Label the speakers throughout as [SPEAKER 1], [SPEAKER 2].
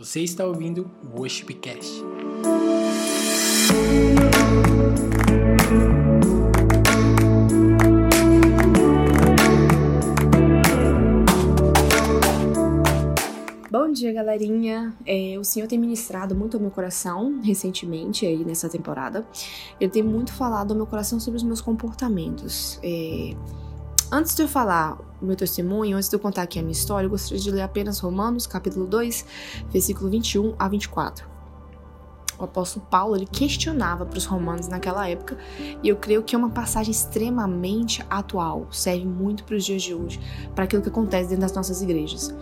[SPEAKER 1] Você está ouvindo o Worshipcast.
[SPEAKER 2] Bom dia, galerinha. É, o Senhor tem ministrado muito ao meu coração recentemente aí nessa temporada. Ele tem muito falado ao meu coração sobre os meus comportamentos. É, antes de eu falar o meu testemunho, antes de eu contar aqui a minha história, eu gostaria de ler apenas Romanos, capítulo 2, versículo 21 a 24 o apóstolo Paulo ele questionava para os romanos naquela época, e eu creio que é uma passagem extremamente atual, serve muito para os dias de hoje, para aquilo que acontece dentro das nossas igrejas.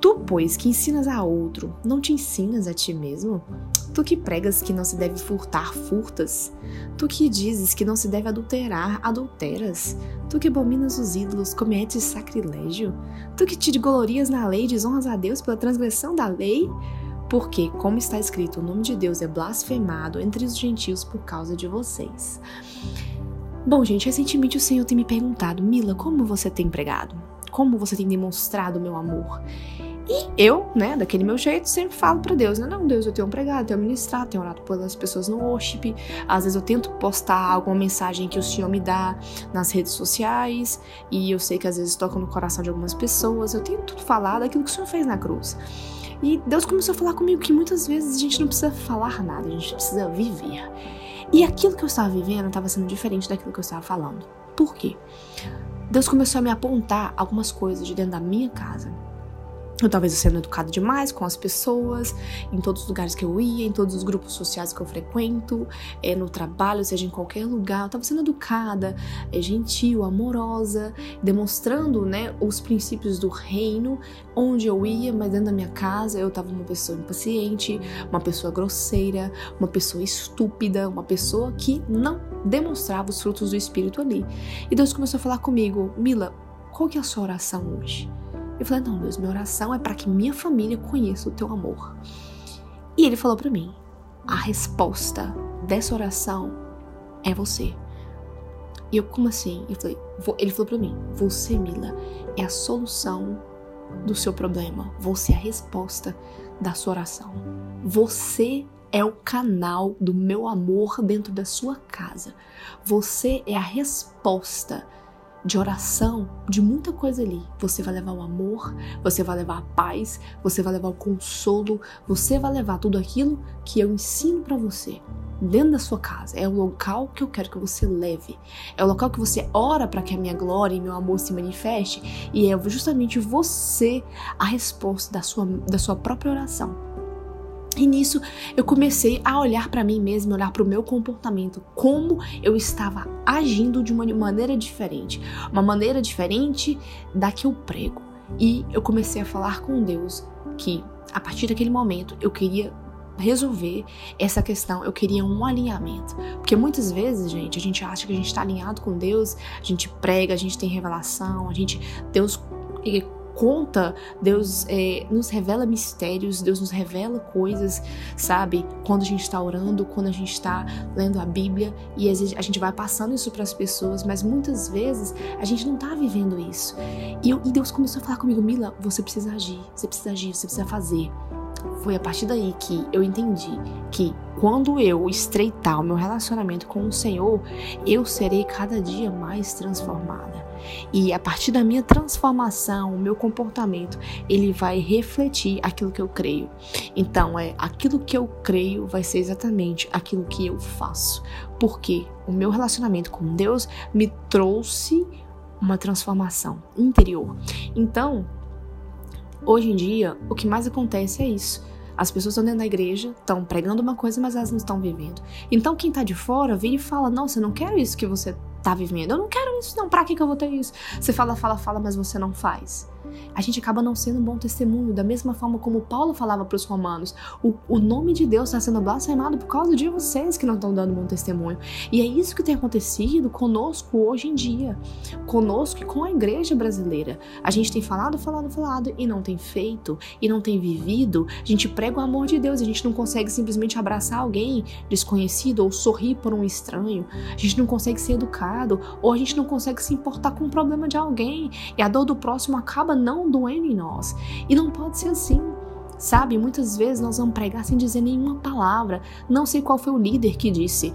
[SPEAKER 2] Tu, pois, que ensinas a outro, não te ensinas a ti mesmo? Tu que pregas que não se deve furtar, furtas? Tu que dizes que não se deve adulterar, adulteras? Tu que abominas os ídolos, cometes sacrilégio? Tu que te glorias na lei, desonras a Deus pela transgressão da lei? Porque, como está escrito, o nome de Deus é blasfemado entre os gentios por causa de vocês. Bom, gente, recentemente o Senhor tem me perguntado, Mila, como você tem pregado? Como você tem demonstrado meu amor? E eu, né, daquele meu jeito, sempre falo para Deus, né? Não, Deus, eu tenho pregado, tenho ministrado, tenho orado pelas pessoas no worship. Às vezes eu tento postar alguma mensagem que o Senhor me dá nas redes sociais. E eu sei que às vezes toca no coração de algumas pessoas. Eu tento falar daquilo que o Senhor fez na cruz. E Deus começou a falar comigo que muitas vezes a gente não precisa falar nada, a gente precisa viver. E aquilo que eu estava vivendo estava sendo diferente daquilo que eu estava falando. Por quê? Deus começou a me apontar algumas coisas de dentro da minha casa eu talvez sendo educado demais com as pessoas, em todos os lugares que eu ia, em todos os grupos sociais que eu frequento, é, no trabalho, seja em qualquer lugar. Eu estava sendo educada, é, gentil, amorosa, demonstrando né, os princípios do reino onde eu ia, mas dentro da minha casa eu estava uma pessoa impaciente, uma pessoa grosseira, uma pessoa estúpida, uma pessoa que não demonstrava os frutos do Espírito ali. E Deus começou a falar comigo, Mila, qual que é a sua oração hoje? Eu falei: Não, Deus, minha oração é para que minha família conheça o teu amor. E ele falou para mim: A resposta dessa oração é você. E eu, como assim? Eu falei, ele falou para mim: Você, Mila, é a solução do seu problema. Você é a resposta da sua oração. Você é o canal do meu amor dentro da sua casa. Você é a resposta de oração, de muita coisa ali. Você vai levar o amor, você vai levar a paz, você vai levar o consolo, você vai levar tudo aquilo que eu ensino para você dentro da sua casa. É o local que eu quero que você leve. É o local que você ora para que a minha glória e meu amor se manifeste e é justamente você a resposta da sua da sua própria oração. E nisso eu comecei a olhar para mim mesma, olhar para o meu comportamento, como eu estava agindo de uma maneira diferente, uma maneira diferente da que eu prego. E eu comecei a falar com Deus que a partir daquele momento eu queria resolver essa questão, eu queria um alinhamento. Porque muitas vezes, gente, a gente acha que a gente está alinhado com Deus, a gente prega, a gente tem revelação, a gente Deus conta, Deus é, nos revela mistérios, Deus nos revela coisas, sabe? Quando a gente está orando, quando a gente está lendo a Bíblia e a gente vai passando isso para as pessoas, mas muitas vezes a gente não está vivendo isso. E, eu, e Deus começou a falar comigo, Mila, você precisa agir, você precisa agir, você precisa fazer. Foi a partir daí que eu entendi que quando eu estreitar o meu relacionamento com o Senhor, eu serei cada dia mais transformada. E a partir da minha transformação, o meu comportamento, ele vai refletir aquilo que eu creio. Então, é aquilo que eu creio vai ser exatamente aquilo que eu faço. Porque o meu relacionamento com Deus me trouxe uma transformação interior. Então, hoje em dia, o que mais acontece é isso. As pessoas estão dentro da igreja, estão pregando uma coisa, mas elas não estão vivendo. Então quem está de fora vem e fala: Não, você não quer isso que você está vivendo. Eu não quero isso, não. Pra que, que eu vou ter isso? Você fala, fala, fala, mas você não faz a gente acaba não sendo um bom testemunho, da mesma forma como Paulo falava para os romanos. O, o nome de Deus está sendo blasfemado por causa de vocês que não estão dando bom testemunho. E é isso que tem acontecido conosco hoje em dia, conosco e com a igreja brasileira. A gente tem falado, falado, falado e não tem feito, e não tem vivido. A gente prega o amor de Deus, a gente não consegue simplesmente abraçar alguém desconhecido ou sorrir por um estranho. A gente não consegue ser educado, ou a gente não consegue se importar com o problema de alguém. E a dor do próximo acaba não doendo em nós. E não pode ser assim. Sabe, muitas vezes nós vamos pregar sem dizer nenhuma palavra. Não sei qual foi o líder que disse: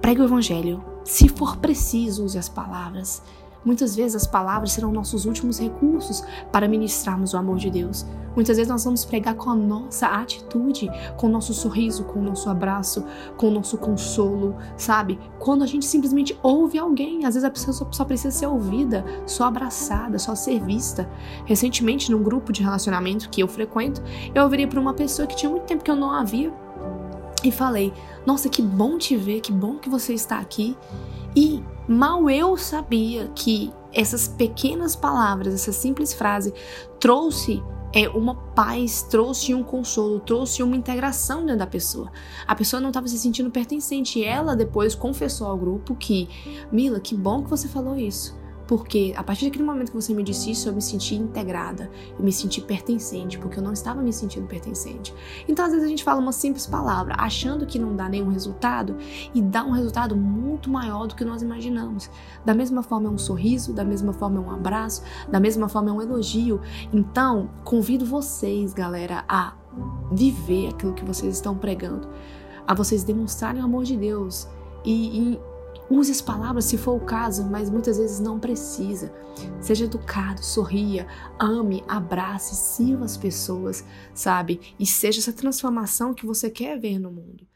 [SPEAKER 2] pregue o evangelho. Se for preciso, use as palavras. Muitas vezes as palavras serão nossos últimos recursos para ministrarmos o amor de Deus. Muitas vezes nós vamos pregar com a nossa atitude, com o nosso sorriso, com o nosso abraço, com o nosso consolo, sabe? Quando a gente simplesmente ouve alguém, às vezes a pessoa só precisa ser ouvida, só abraçada, só ser vista. Recentemente, num grupo de relacionamento que eu frequento, eu ouviria para uma pessoa que tinha muito tempo que eu não havia e falei: Nossa, que bom te ver, que bom que você está aqui. E mal eu sabia que essas pequenas palavras, essa simples frase, trouxe é uma paz, trouxe um consolo, trouxe uma integração dentro da pessoa. A pessoa não estava se sentindo pertencente. E ela depois confessou ao grupo que, Mila, que bom que você falou isso. Porque a partir daquele momento que você me disse isso, eu me senti integrada, eu me senti pertencente, porque eu não estava me sentindo pertencente. Então, às vezes, a gente fala uma simples palavra, achando que não dá nenhum resultado, e dá um resultado muito maior do que nós imaginamos. Da mesma forma, é um sorriso, da mesma forma, é um abraço, da mesma forma, é um elogio. Então, convido vocês, galera, a viver aquilo que vocês estão pregando, a vocês demonstrarem o amor de Deus e, e Use as palavras se for o caso, mas muitas vezes não precisa. Seja educado, sorria, ame, abrace, sirva as pessoas, sabe? E seja essa transformação que você quer ver no mundo.